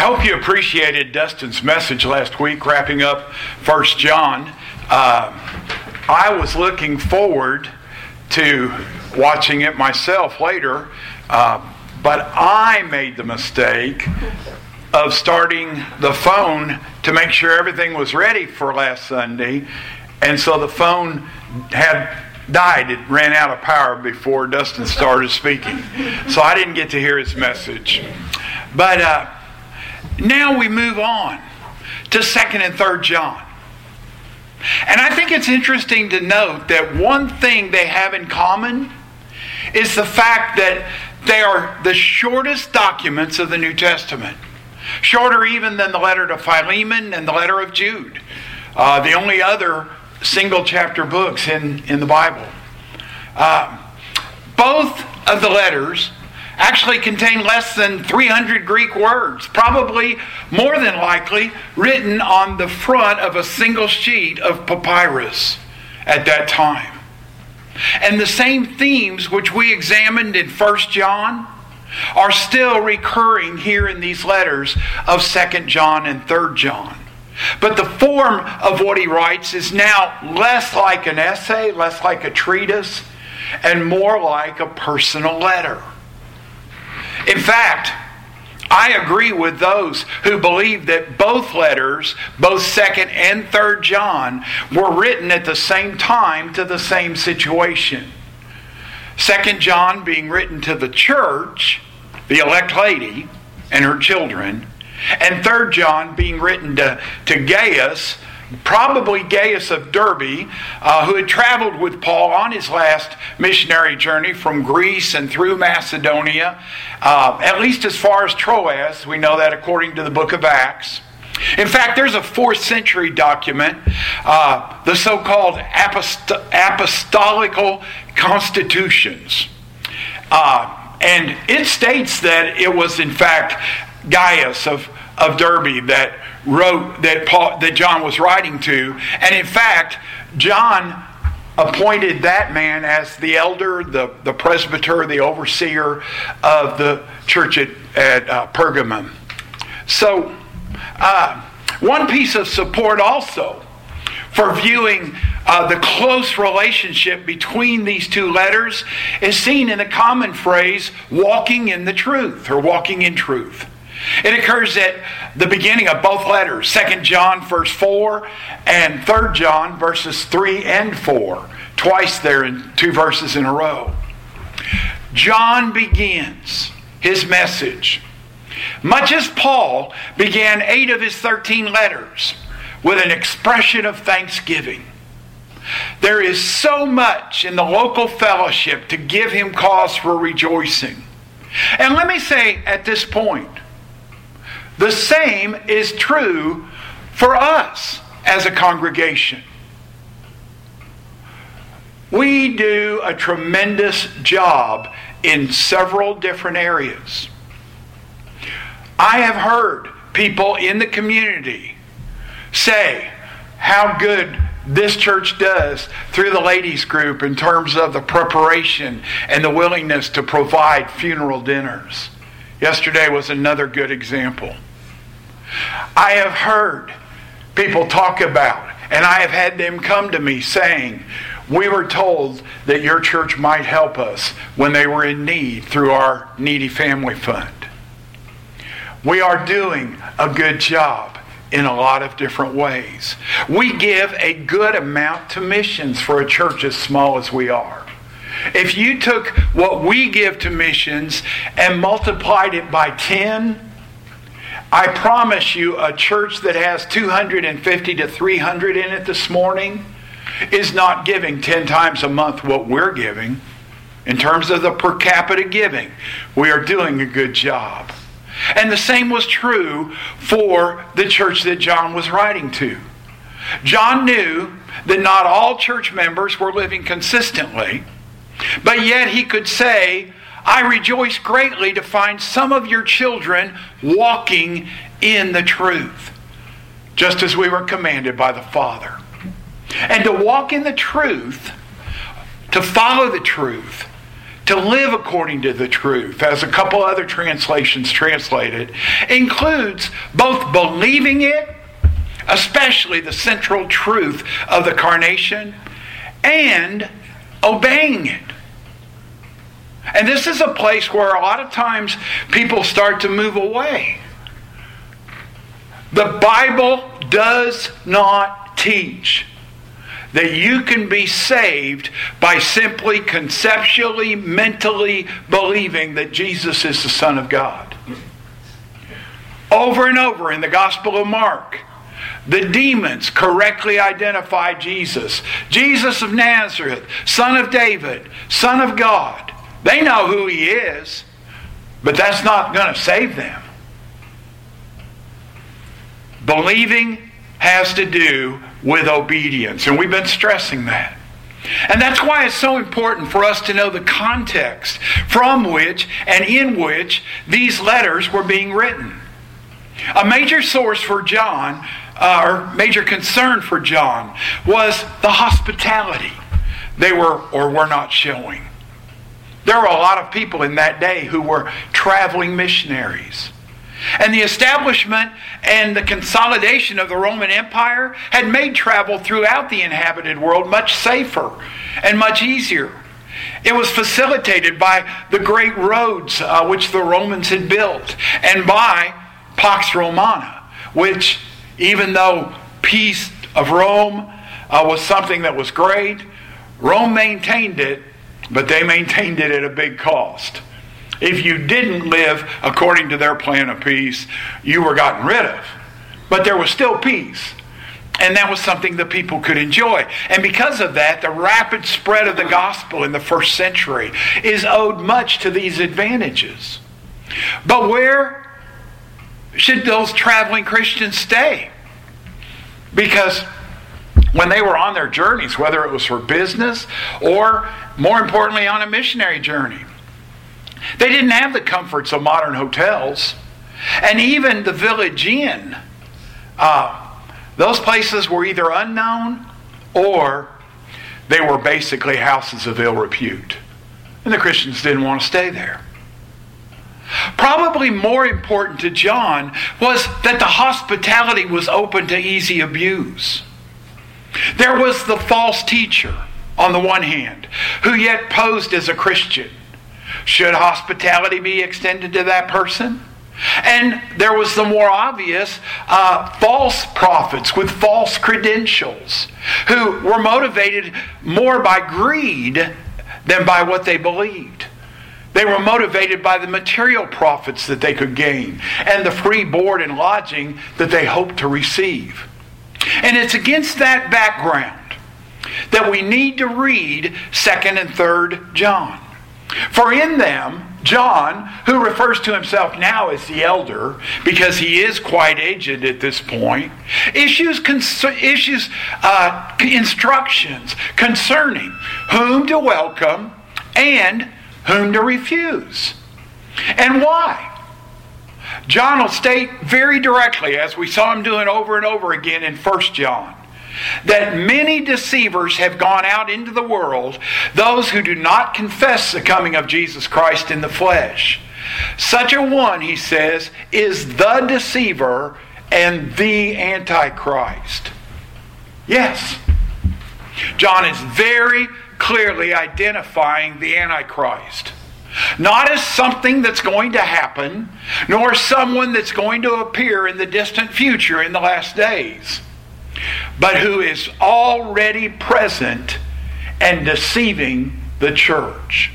I hope you appreciated Dustin's message last week, wrapping up First John. Uh, I was looking forward to watching it myself later, uh, but I made the mistake of starting the phone to make sure everything was ready for last Sunday, and so the phone had died. It ran out of power before Dustin started speaking, so I didn't get to hear his message. But uh, now we move on to Second and Third John. And I think it's interesting to note that one thing they have in common is the fact that they are the shortest documents of the New Testament. Shorter even than the letter to Philemon and the letter of Jude, uh, the only other single chapter books in, in the Bible. Uh, both of the letters actually contain less than 300 Greek words, probably more than likely written on the front of a single sheet of papyrus at that time. And the same themes which we examined in 1 John are still recurring here in these letters of 2 John and 3 John. But the form of what he writes is now less like an essay, less like a treatise, and more like a personal letter. In fact, I agree with those who believe that both letters, both 2nd and 3rd John, were written at the same time to the same situation. 2nd John being written to the church, the elect lady, and her children, and 3rd John being written to, to Gaius, probably Gaius of Derbe, uh, who had traveled with Paul on his last missionary journey from Greece and through Macedonia, uh, at least as far as Troas. We know that according to the book of Acts. In fact, there's a fourth century document, uh, the so called apost- Apostolical Constitutions. Uh, and it states that it was, in fact, Gaius of, of Derbe that wrote that Paul that John was writing to. And in fact, John appointed that man as the elder, the, the presbyter, the overseer of the church at, at uh, Pergamum. So, uh, one piece of support also for viewing uh, the close relationship between these two letters is seen in the common phrase walking in the truth or walking in truth. It occurs at the beginning of both letters, 2 John verse 4 and 3 John verses 3 and 4, twice there in two verses in a row. John begins his message, much as Paul began eight of his 13 letters, with an expression of thanksgiving. There is so much in the local fellowship to give him cause for rejoicing. And let me say at this point, the same is true for us as a congregation. We do a tremendous job in several different areas. I have heard people in the community say how good this church does through the ladies group in terms of the preparation and the willingness to provide funeral dinners. Yesterday was another good example. I have heard people talk about, and I have had them come to me saying, We were told that your church might help us when they were in need through our Needy Family Fund. We are doing a good job in a lot of different ways. We give a good amount to missions for a church as small as we are. If you took what we give to missions and multiplied it by 10, I promise you, a church that has 250 to 300 in it this morning is not giving 10 times a month what we're giving. In terms of the per capita giving, we are doing a good job. And the same was true for the church that John was writing to. John knew that not all church members were living consistently, but yet he could say, I rejoice greatly to find some of your children walking in the truth, just as we were commanded by the Father. And to walk in the truth, to follow the truth, to live according to the truth, as a couple other translations translate it, includes both believing it, especially the central truth of the incarnation, and obeying it. And this is a place where a lot of times people start to move away. The Bible does not teach that you can be saved by simply conceptually, mentally believing that Jesus is the Son of God. Over and over in the Gospel of Mark, the demons correctly identify Jesus Jesus of Nazareth, Son of David, Son of God. They know who he is, but that's not going to save them. Believing has to do with obedience, and we've been stressing that. And that's why it's so important for us to know the context from which and in which these letters were being written. A major source for John, uh, or major concern for John, was the hospitality they were or were not showing. There were a lot of people in that day who were traveling missionaries. And the establishment and the consolidation of the Roman Empire had made travel throughout the inhabited world much safer and much easier. It was facilitated by the great roads uh, which the Romans had built and by Pax Romana, which, even though peace of Rome uh, was something that was great, Rome maintained it, but they maintained it at a big cost. If you didn't live according to their plan of peace, you were gotten rid of. But there was still peace. And that was something that people could enjoy. And because of that, the rapid spread of the gospel in the first century is owed much to these advantages. But where should those traveling Christians stay? Because when they were on their journeys, whether it was for business or more importantly on a missionary journey, they didn't have the comforts of modern hotels. And even the village inn, uh, those places were either unknown or they were basically houses of ill repute. And the Christians didn't want to stay there. Probably more important to John was that the hospitality was open to easy abuse. There was the false teacher, on the one hand, who yet posed as a Christian should hospitality be extended to that person? And there was the more obvious uh, false prophets with false credentials who were motivated more by greed than by what they believed. They were motivated by the material profits that they could gain and the free board and lodging that they hoped to receive. And it's against that background that we need to read 2nd and 3rd John. For in them, John, who refers to himself now as the elder, because he is quite aged at this point, issues, cons- issues uh, instructions concerning whom to welcome and whom to refuse. And why? John will state very directly, as we saw him doing over and over again in 1 John, that many deceivers have gone out into the world, those who do not confess the coming of Jesus Christ in the flesh. Such a one, he says, is the deceiver and the antichrist. Yes. John is very clearly identifying the antichrist. Not as something that's going to happen, nor someone that's going to appear in the distant future in the last days but who is already present and deceiving the church.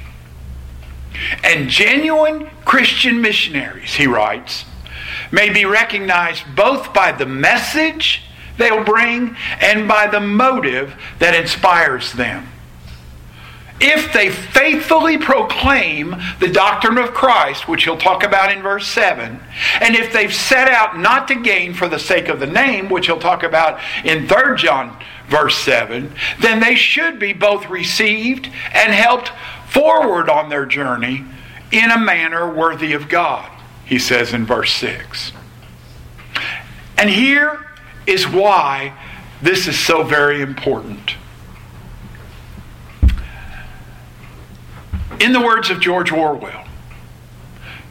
And genuine Christian missionaries, he writes, may be recognized both by the message they'll bring and by the motive that inspires them if they faithfully proclaim the doctrine of Christ, which he'll talk about in verse 7, and if they've set out not to gain for the sake of the name, which he'll talk about in 3 John verse 7, then they should be both received and helped forward on their journey in a manner worthy of God, he says in verse 6. And here is why this is so very important. In the words of George Orwell,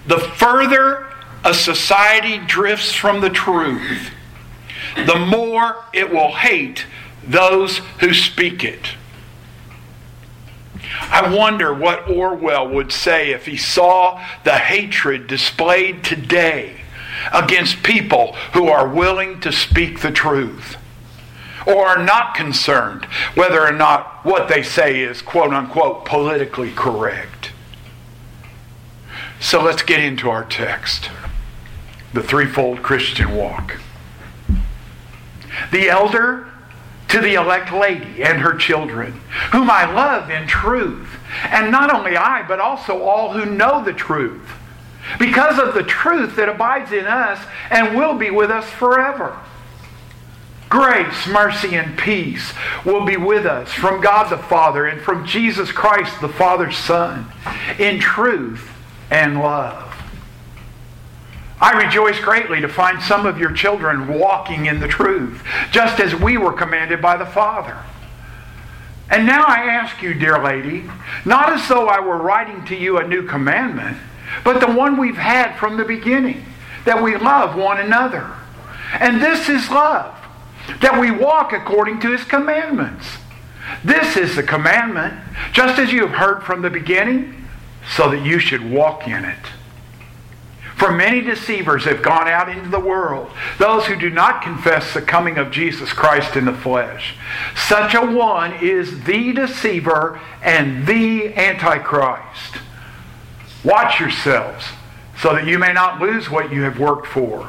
the further a society drifts from the truth, the more it will hate those who speak it. I wonder what Orwell would say if he saw the hatred displayed today against people who are willing to speak the truth or are not concerned whether or not what they say is quote unquote politically correct. So let's get into our text the threefold Christian walk. The elder to the elect lady and her children, whom I love in truth, and not only I, but also all who know the truth, because of the truth that abides in us and will be with us forever. Grace, mercy, and peace will be with us from God the Father and from Jesus Christ, the Father's Son, in truth and love. I rejoice greatly to find some of your children walking in the truth, just as we were commanded by the Father. And now I ask you, dear lady, not as though I were writing to you a new commandment, but the one we've had from the beginning, that we love one another. And this is love, that we walk according to his commandments. This is the commandment, just as you have heard from the beginning, so that you should walk in it. For many deceivers have gone out into the world, those who do not confess the coming of Jesus Christ in the flesh. Such a one is the deceiver and the antichrist. Watch yourselves so that you may not lose what you have worked for,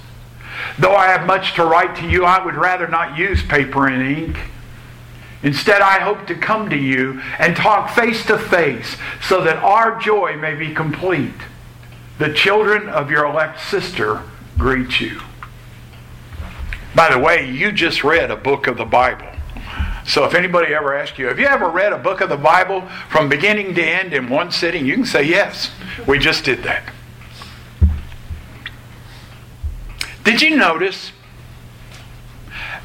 Though I have much to write to you, I would rather not use paper and ink. Instead, I hope to come to you and talk face to face so that our joy may be complete. The children of your elect sister greet you. By the way, you just read a book of the Bible. So if anybody ever asks you, have you ever read a book of the Bible from beginning to end in one sitting? You can say, yes, we just did that. Did you notice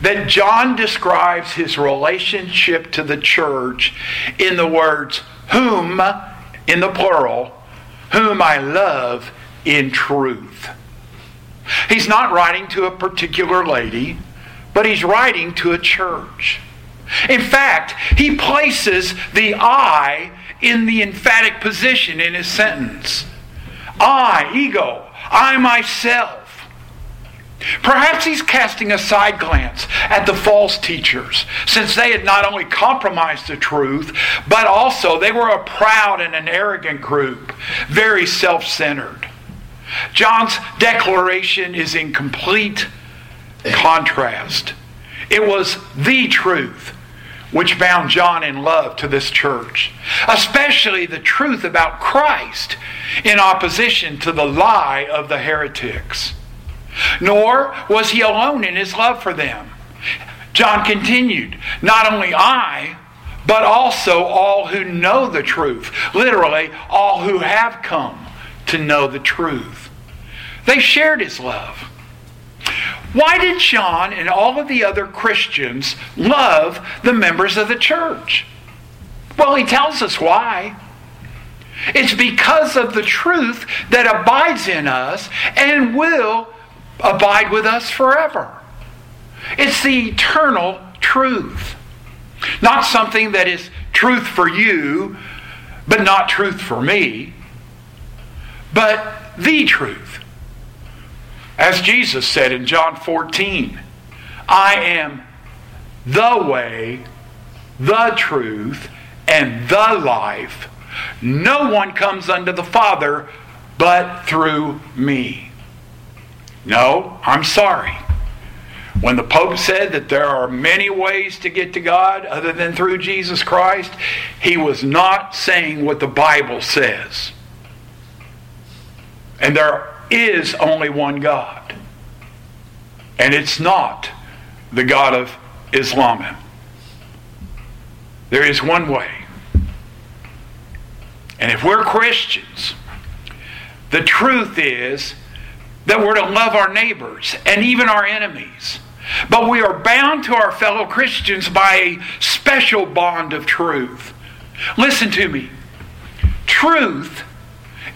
that John describes his relationship to the church in the words, whom, in the plural, whom I love in truth? He's not writing to a particular lady, but he's writing to a church. In fact, he places the I in the emphatic position in his sentence. I, ego, I myself. Perhaps he's casting a side glance at the false teachers, since they had not only compromised the truth, but also they were a proud and an arrogant group, very self centered. John's declaration is in complete contrast. It was the truth which bound John in love to this church, especially the truth about Christ in opposition to the lie of the heretics. Nor was he alone in his love for them. John continued, Not only I, but also all who know the truth. Literally, all who have come to know the truth. They shared his love. Why did John and all of the other Christians love the members of the church? Well, he tells us why. It's because of the truth that abides in us and will abide with us forever. It's the eternal truth. Not something that is truth for you, but not truth for me, but the truth. As Jesus said in John 14, I am the way, the truth, and the life. No one comes unto the Father but through me. No, I'm sorry. When the Pope said that there are many ways to get to God other than through Jesus Christ, he was not saying what the Bible says. And there is only one God. And it's not the God of Islam. There is one way. And if we're Christians, the truth is that we're to love our neighbors and even our enemies. But we are bound to our fellow Christians by a special bond of truth. Listen to me. Truth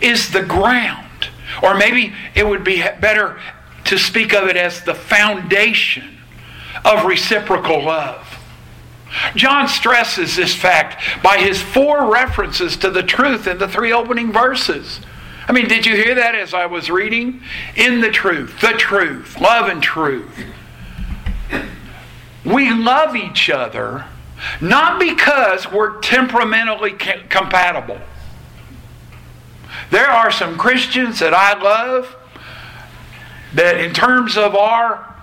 is the ground, or maybe it would be better to speak of it as the foundation of reciprocal love. John stresses this fact by his four references to the truth in the three opening verses. I mean, did you hear that as I was reading? In the truth, the truth, love and truth. We love each other not because we're temperamentally compatible. There are some Christians that I love that, in terms of our,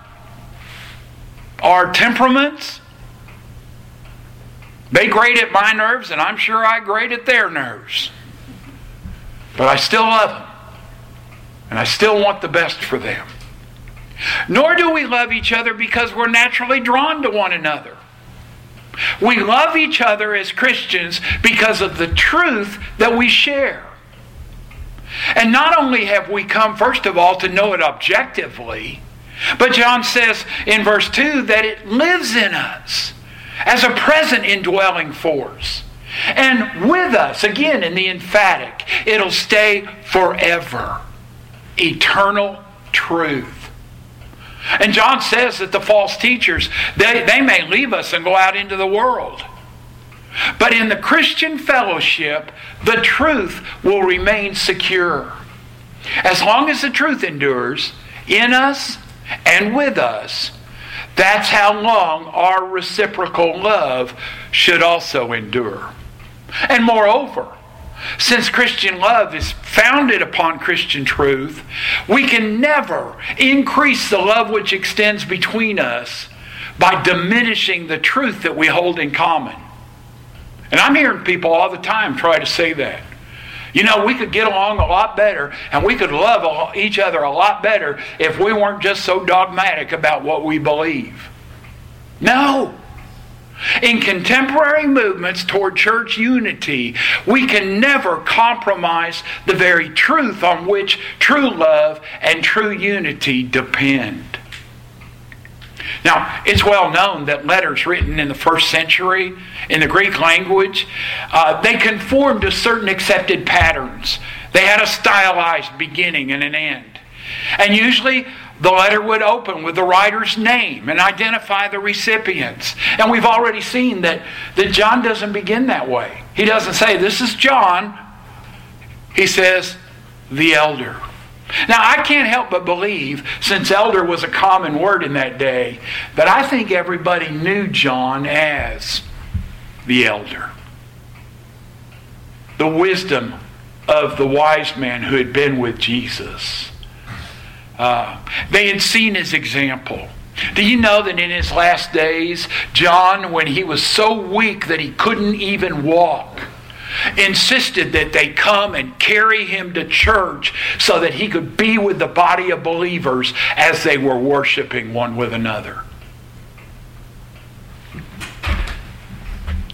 our temperaments, they grate at my nerves, and I'm sure I grate at their nerves. But I still love them. And I still want the best for them. Nor do we love each other because we're naturally drawn to one another. We love each other as Christians because of the truth that we share. And not only have we come, first of all, to know it objectively, but John says in verse 2 that it lives in us as a present indwelling force. And with us, again in the emphatic, it'll stay forever. Eternal truth. And John says that the false teachers, they, they may leave us and go out into the world. But in the Christian fellowship, the truth will remain secure. As long as the truth endures in us and with us, that's how long our reciprocal love should also endure. And moreover, since Christian love is founded upon Christian truth, we can never increase the love which extends between us by diminishing the truth that we hold in common. And I'm hearing people all the time try to say that. You know, we could get along a lot better and we could love each other a lot better if we weren't just so dogmatic about what we believe. No. In contemporary movements toward church unity, we can never compromise the very truth on which true love and true unity depend. Now, it's well known that letters written in the first century in the Greek language, uh, they conformed to certain accepted patterns. They had a stylized beginning and an end. And usually the letter would open with the writer's name and identify the recipients. And we've already seen that, that John doesn't begin that way. He doesn't say, This is John. He says, The elder. Now, I can't help but believe, since elder was a common word in that day, that I think everybody knew John as the elder. The wisdom of the wise man who had been with Jesus. Uh, they had seen his example. Do you know that in his last days, John, when he was so weak that he couldn't even walk, insisted that they come and carry him to church so that he could be with the body of believers as they were worshiping one with another?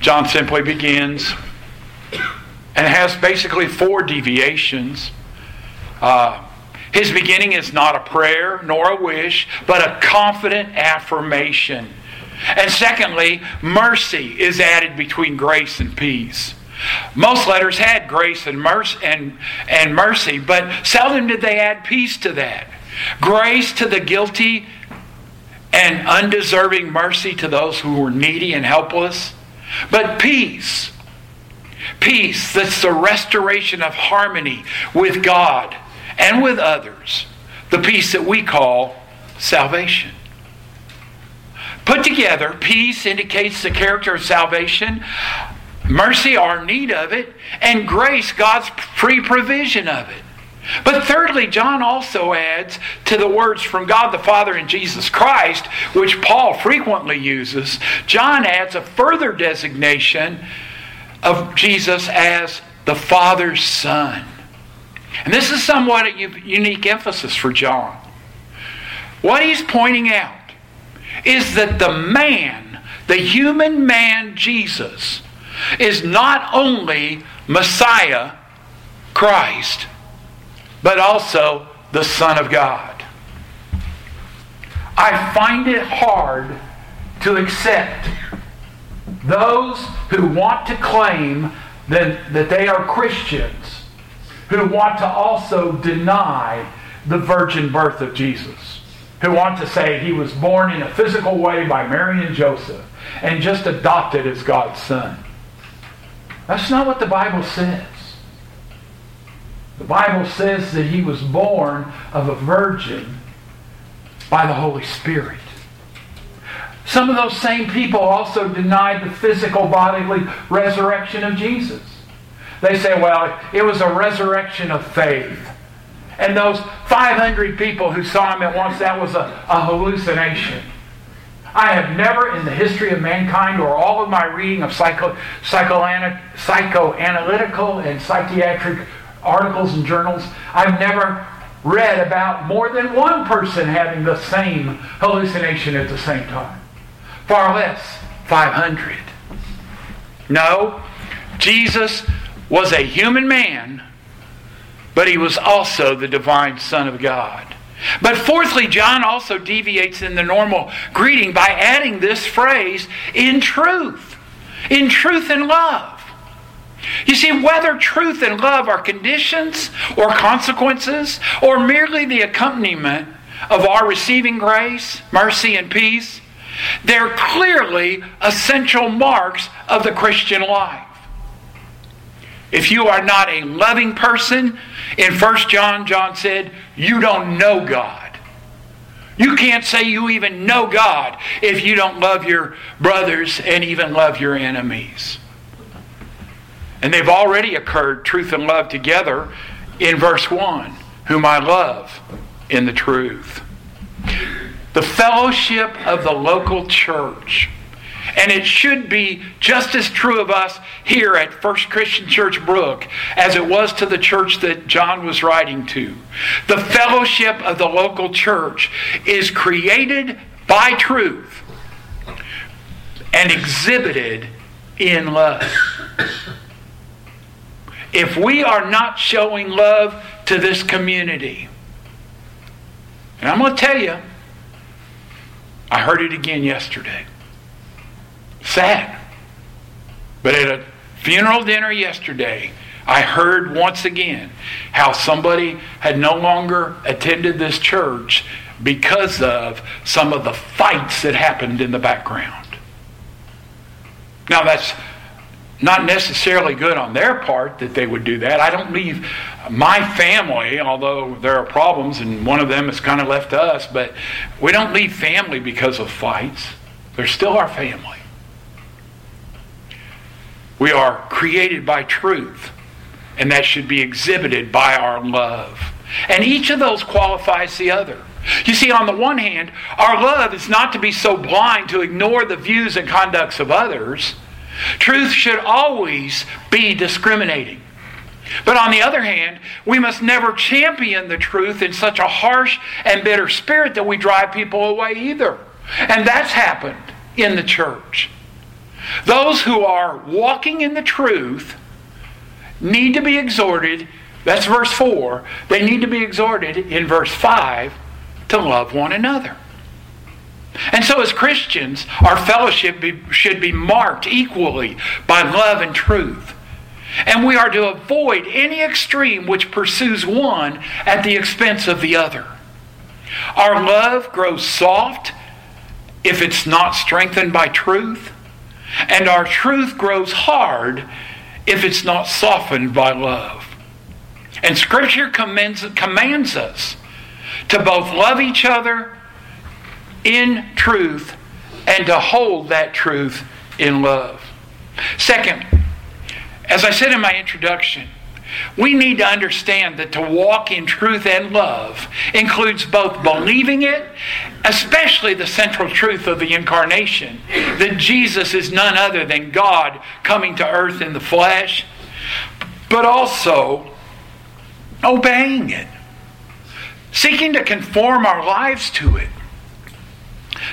John simply begins and has basically four deviations. Uh, his beginning is not a prayer nor a wish, but a confident affirmation. And secondly, mercy is added between grace and peace. Most letters had grace and mercy, and, and mercy, but seldom did they add peace to that. Grace to the guilty and undeserving mercy to those who were needy and helpless. But peace, peace that's the restoration of harmony with God and with others the peace that we call salvation. Put together, peace indicates the character of salvation, mercy, our need of it, and grace, God's free provision of it. But thirdly, John also adds to the words from God the Father and Jesus Christ, which Paul frequently uses, John adds a further designation of Jesus as the Father's Son. And this is somewhat a unique emphasis for John. What he's pointing out is that the man, the human man Jesus, is not only Messiah, Christ, but also the Son of God. I find it hard to accept those who want to claim that, that they are Christians, who want to also deny the virgin birth of Jesus, who want to say he was born in a physical way by Mary and Joseph and just adopted as God's son. That's not what the Bible says. The Bible says that he was born of a virgin by the Holy Spirit. Some of those same people also denied the physical bodily resurrection of Jesus. They say, well, it was a resurrection of faith. And those 500 people who saw him at once, that was a, a hallucination. I have never in the history of mankind or all of my reading of psycho, psychoanalytical and psychiatric articles and journals, I've never read about more than one person having the same hallucination at the same time. Far less 500. No, Jesus was a human man, but he was also the divine Son of God. But fourthly, John also deviates in the normal greeting by adding this phrase, in truth. In truth and love. You see, whether truth and love are conditions or consequences, or merely the accompaniment of our receiving grace, mercy, and peace, they're clearly essential marks of the Christian life. If you are not a loving person, in 1 John, John said, you don't know God. You can't say you even know God if you don't love your brothers and even love your enemies. And they've already occurred, truth and love together, in verse 1 whom I love in the truth. The fellowship of the local church and it should be just as true of us here at First Christian Church Brook as it was to the church that John was writing to. The fellowship of the local church is created by truth and exhibited in love. If we are not showing love to this community, and I'm going to tell you, I heard it again yesterday. Sad. But at a funeral dinner yesterday, I heard once again how somebody had no longer attended this church because of some of the fights that happened in the background. Now, that's not necessarily good on their part that they would do that. I don't leave my family, although there are problems, and one of them has kind of left us, but we don't leave family because of fights. They're still our family. We are created by truth, and that should be exhibited by our love. And each of those qualifies the other. You see, on the one hand, our love is not to be so blind to ignore the views and conducts of others. Truth should always be discriminating. But on the other hand, we must never champion the truth in such a harsh and bitter spirit that we drive people away either. And that's happened in the church. Those who are walking in the truth need to be exhorted. That's verse 4. They need to be exhorted in verse 5 to love one another. And so, as Christians, our fellowship be, should be marked equally by love and truth. And we are to avoid any extreme which pursues one at the expense of the other. Our love grows soft if it's not strengthened by truth. And our truth grows hard if it's not softened by love. And Scripture commands, commands us to both love each other in truth and to hold that truth in love. Second, as I said in my introduction, we need to understand that to walk in truth and love includes both believing it, especially the central truth of the incarnation, that Jesus is none other than God coming to earth in the flesh, but also obeying it, seeking to conform our lives to it.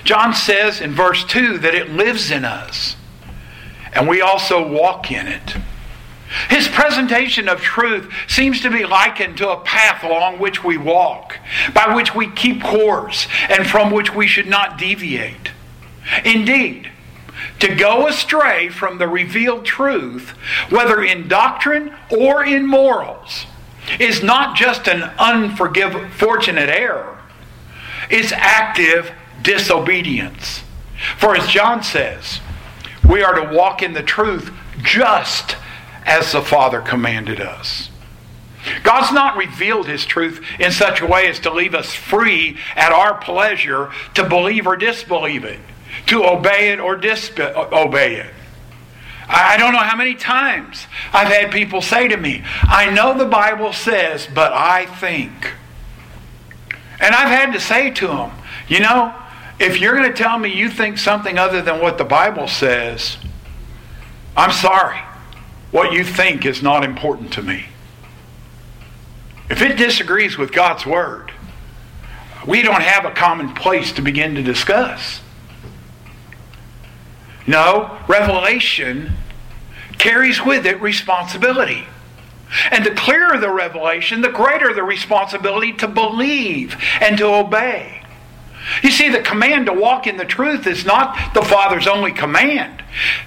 John says in verse 2 that it lives in us, and we also walk in it. His presentation of truth seems to be likened to a path along which we walk, by which we keep course, and from which we should not deviate. Indeed, to go astray from the revealed truth, whether in doctrine or in morals, is not just an unfortunate error, it's active disobedience. For as John says, we are to walk in the truth just as the Father commanded us. God's not revealed His truth in such a way as to leave us free at our pleasure to believe or disbelieve it, to obey it or disobey it. I don't know how many times I've had people say to me, I know the Bible says, but I think. And I've had to say to them, you know, if you're going to tell me you think something other than what the Bible says, I'm sorry. What you think is not important to me. If it disagrees with God's Word, we don't have a common place to begin to discuss. No, revelation carries with it responsibility. And the clearer the revelation, the greater the responsibility to believe and to obey. You see, the command to walk in the truth is not the Father's only command.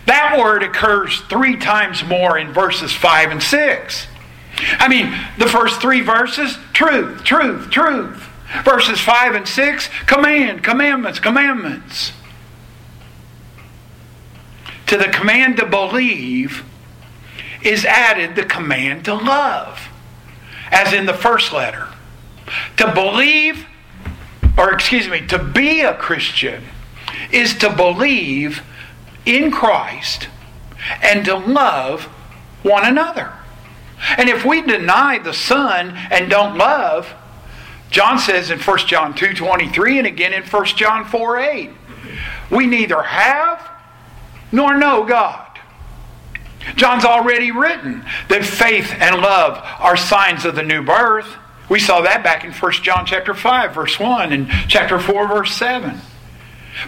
That word occurs three times more in verses 5 and 6. I mean, the first three verses, truth, truth, truth. Verses 5 and 6, command, commandments, commandments. To the command to believe is added the command to love, as in the first letter. To believe or excuse me, to be a Christian is to believe in Christ and to love one another. And if we deny the Son and don't love, John says in 1 John 2.23 and again in 1 John 4.8, we neither have nor know God. John's already written that faith and love are signs of the new birth. We saw that back in 1 John chapter 5 verse 1 and chapter 4 verse 7.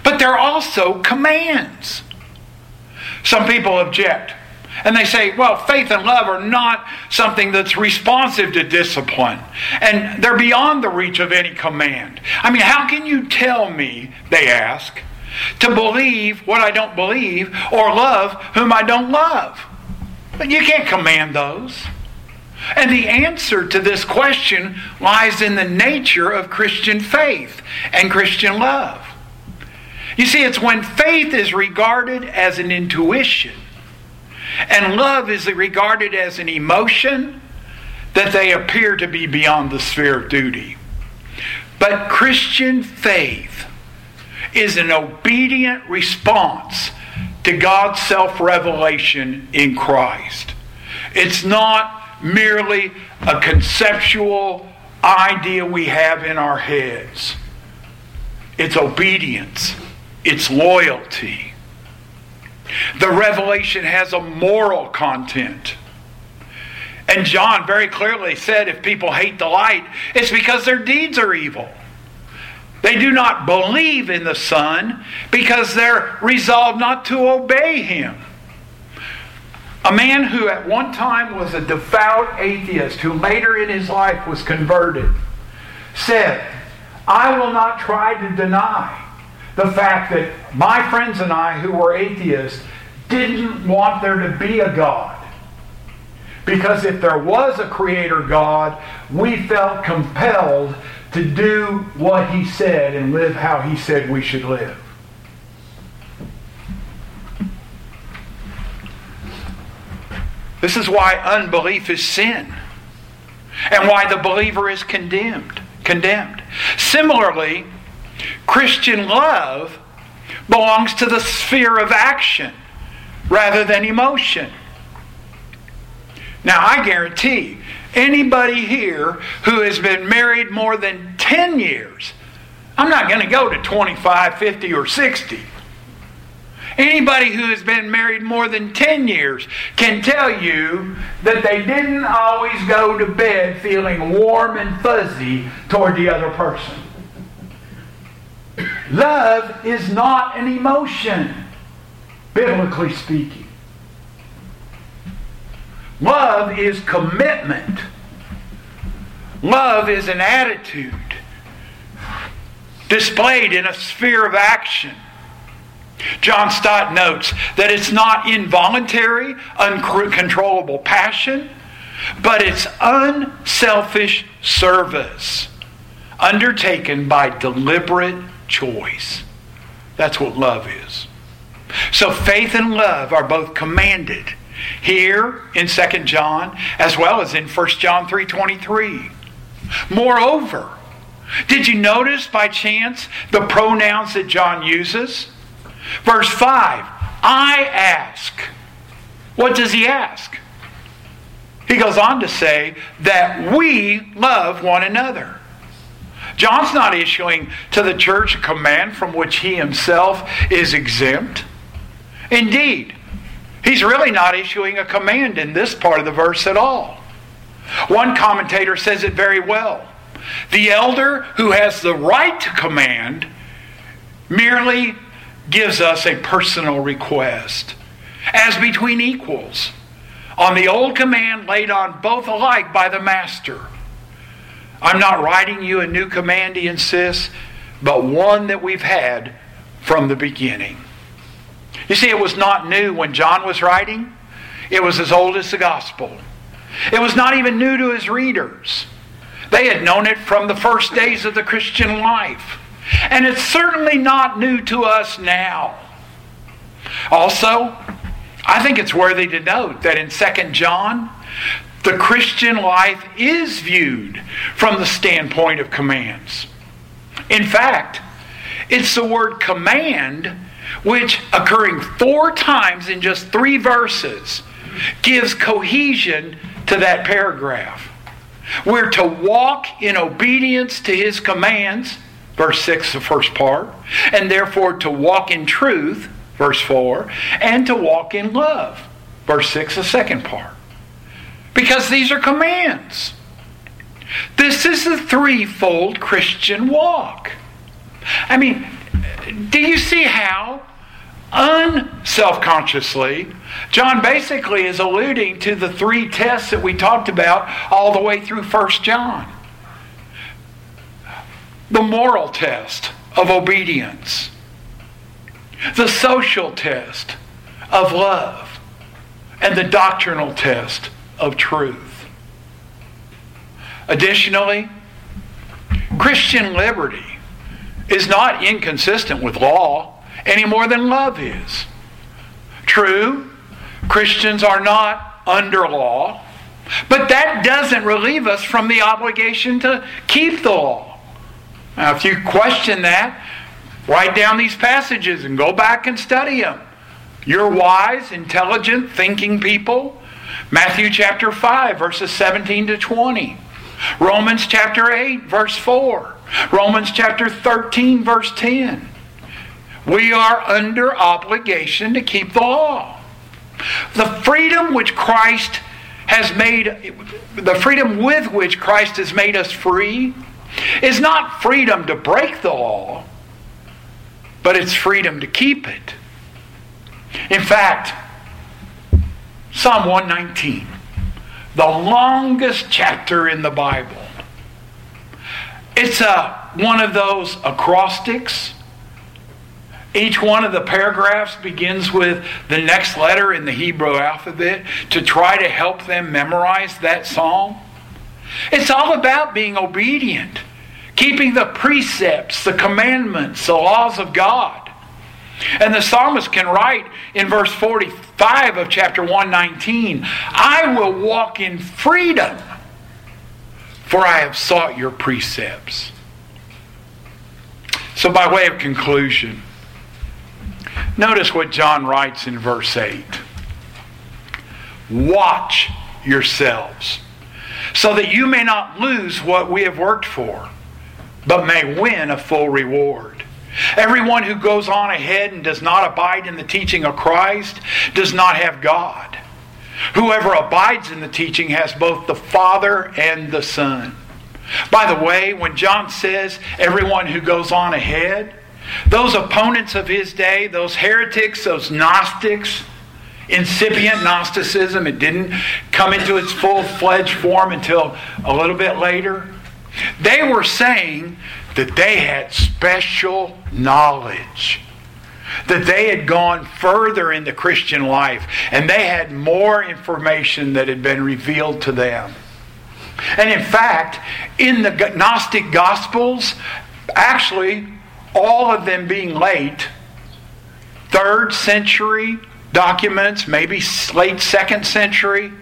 But they're also commands. Some people object. And they say, well, faith and love are not something that's responsive to discipline. And they're beyond the reach of any command. I mean, how can you tell me, they ask, to believe what I don't believe or love whom I don't love? But you can't command those. And the answer to this question lies in the nature of Christian faith and Christian love. You see, it's when faith is regarded as an intuition and love is regarded as an emotion that they appear to be beyond the sphere of duty. But Christian faith is an obedient response to God's self revelation in Christ. It's not merely a conceptual idea we have in our heads. It's obedience, it's loyalty. The revelation has a moral content. And John very clearly said if people hate the light, it's because their deeds are evil. They do not believe in the Son because they're resolved not to obey Him. A man who at one time was a devout atheist, who later in his life was converted, said, I will not try to deny the fact that my friends and I, who were atheists, didn't want there to be a God. Because if there was a creator God, we felt compelled to do what he said and live how he said we should live. This is why unbelief is sin and why the believer is condemned. Condemned. Similarly, Christian love belongs to the sphere of action rather than emotion. Now, I guarantee anybody here who has been married more than 10 years, I'm not going to go to 25, 50, or 60. Anybody who has been married more than 10 years can tell you that they didn't always go to bed feeling warm and fuzzy toward the other person. Love is not an emotion, biblically speaking. Love is commitment. Love is an attitude displayed in a sphere of action. John Stott notes that it's not involuntary, uncontrollable passion, but it's unselfish service undertaken by deliberate choice. That's what love is. So faith and love are both commanded here in 2 John as well as in 1 John 3:23. Moreover, did you notice by chance the pronouns that John uses? Verse 5 I ask. What does he ask? He goes on to say that we love one another. John's not issuing to the church a command from which he himself is exempt. Indeed, he's really not issuing a command in this part of the verse at all. One commentator says it very well. The elder who has the right to command merely gives us a personal request, as between equals, on the old command laid on both alike by the master. I'm not writing you a new command, he insists, but one that we've had from the beginning. You see, it was not new when John was writing, it was as old as the gospel. It was not even new to his readers. They had known it from the first days of the Christian life. And it's certainly not new to us now. Also, I think it's worthy to note that in 2 John, the Christian life is viewed from the standpoint of commands. In fact, it's the word command, which occurring four times in just three verses, gives cohesion to that paragraph. We're to walk in obedience to his commands, verse 6, the first part, and therefore to walk in truth, verse 4, and to walk in love, verse 6, the second part. Because these are commands. This is the threefold Christian walk. I mean, do you see how unself consciously, John basically is alluding to the three tests that we talked about all the way through 1 John. The moral test of obedience, the social test of love, and the doctrinal test of truth. Additionally, Christian liberty is not inconsistent with law any more than love is. True, Christians are not under law, but that doesn't relieve us from the obligation to keep the law. Now, if you question that, write down these passages and go back and study them. You're wise, intelligent, thinking people. Matthew chapter 5, verses 17 to 20. Romans chapter 8, verse 4. Romans chapter 13, verse 10. We are under obligation to keep the law. The freedom which Christ has made, the freedom with which Christ has made us free, is not freedom to break the law, but it's freedom to keep it. In fact, Psalm 119, the longest chapter in the Bible, it's a, one of those acrostics each one of the paragraphs begins with the next letter in the Hebrew alphabet to try to help them memorize that psalm. It's all about being obedient, keeping the precepts, the commandments, the laws of God. And the psalmist can write in verse 45 of chapter 119 I will walk in freedom, for I have sought your precepts. So, by way of conclusion, Notice what John writes in verse 8 Watch yourselves, so that you may not lose what we have worked for, but may win a full reward. Everyone who goes on ahead and does not abide in the teaching of Christ does not have God. Whoever abides in the teaching has both the Father and the Son. By the way, when John says everyone who goes on ahead, those opponents of his day, those heretics, those Gnostics, incipient Gnosticism, it didn't come into its full fledged form until a little bit later. They were saying that they had special knowledge, that they had gone further in the Christian life, and they had more information that had been revealed to them. And in fact, in the Gnostic Gospels, actually, all of them being late, third century documents, maybe late second century,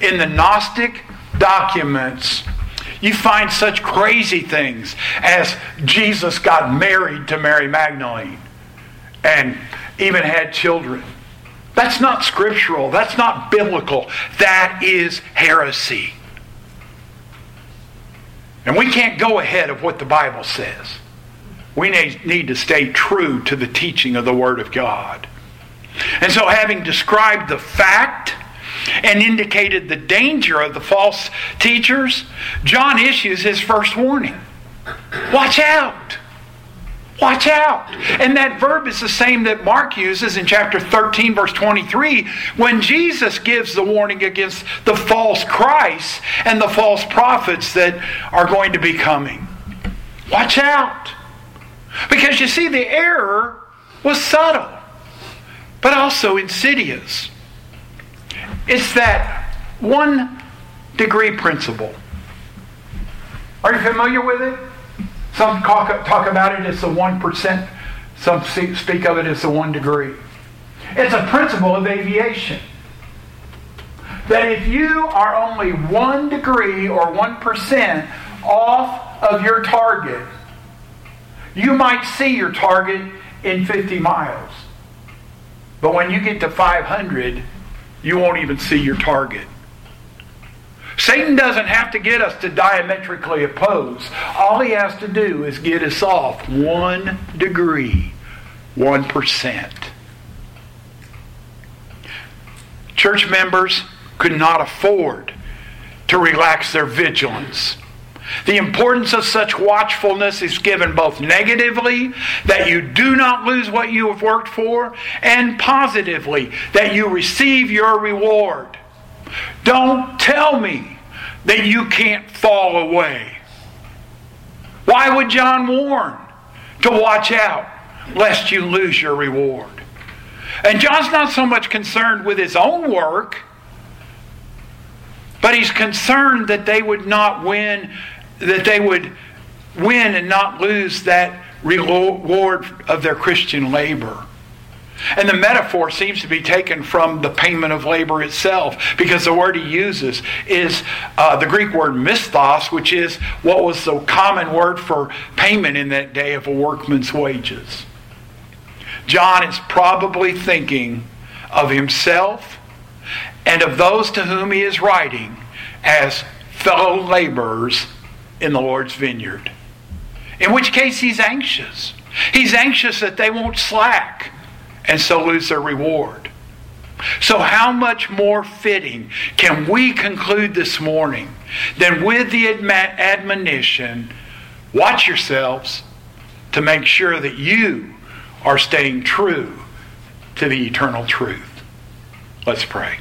in the Gnostic documents, you find such crazy things as Jesus got married to Mary Magdalene and even had children. That's not scriptural. That's not biblical. That is heresy. And we can't go ahead of what the Bible says. We need to stay true to the teaching of the Word of God. And so, having described the fact and indicated the danger of the false teachers, John issues his first warning Watch out! Watch out. And that verb is the same that Mark uses in chapter 13, verse 23, when Jesus gives the warning against the false Christ and the false prophets that are going to be coming. Watch out. Because you see, the error was subtle, but also insidious. It's that one degree principle. Are you familiar with it? Some talk, talk about it as the 1%, some speak of it as the one degree. It's a principle of aviation. That if you are only one degree or 1% off of your target, you might see your target in 50 miles. But when you get to 500, you won't even see your target. Satan doesn't have to get us to diametrically oppose. All he has to do is get us off one degree, 1%. Church members could not afford to relax their vigilance. The importance of such watchfulness is given both negatively, that you do not lose what you have worked for, and positively, that you receive your reward. Don't tell me that you can't fall away. Why would John warn? To watch out lest you lose your reward. And John's not so much concerned with his own work, but he's concerned that they would not win that they would win and not lose that reward of their Christian labor. And the metaphor seems to be taken from the payment of labor itself because the word he uses is uh, the Greek word misthos, which is what was the common word for payment in that day of a workman's wages. John is probably thinking of himself and of those to whom he is writing as fellow laborers in the Lord's vineyard. In which case, he's anxious. He's anxious that they won't slack and so lose their reward. So, how much more fitting can we conclude this morning than with the admonition watch yourselves to make sure that you are staying true to the eternal truth? Let's pray.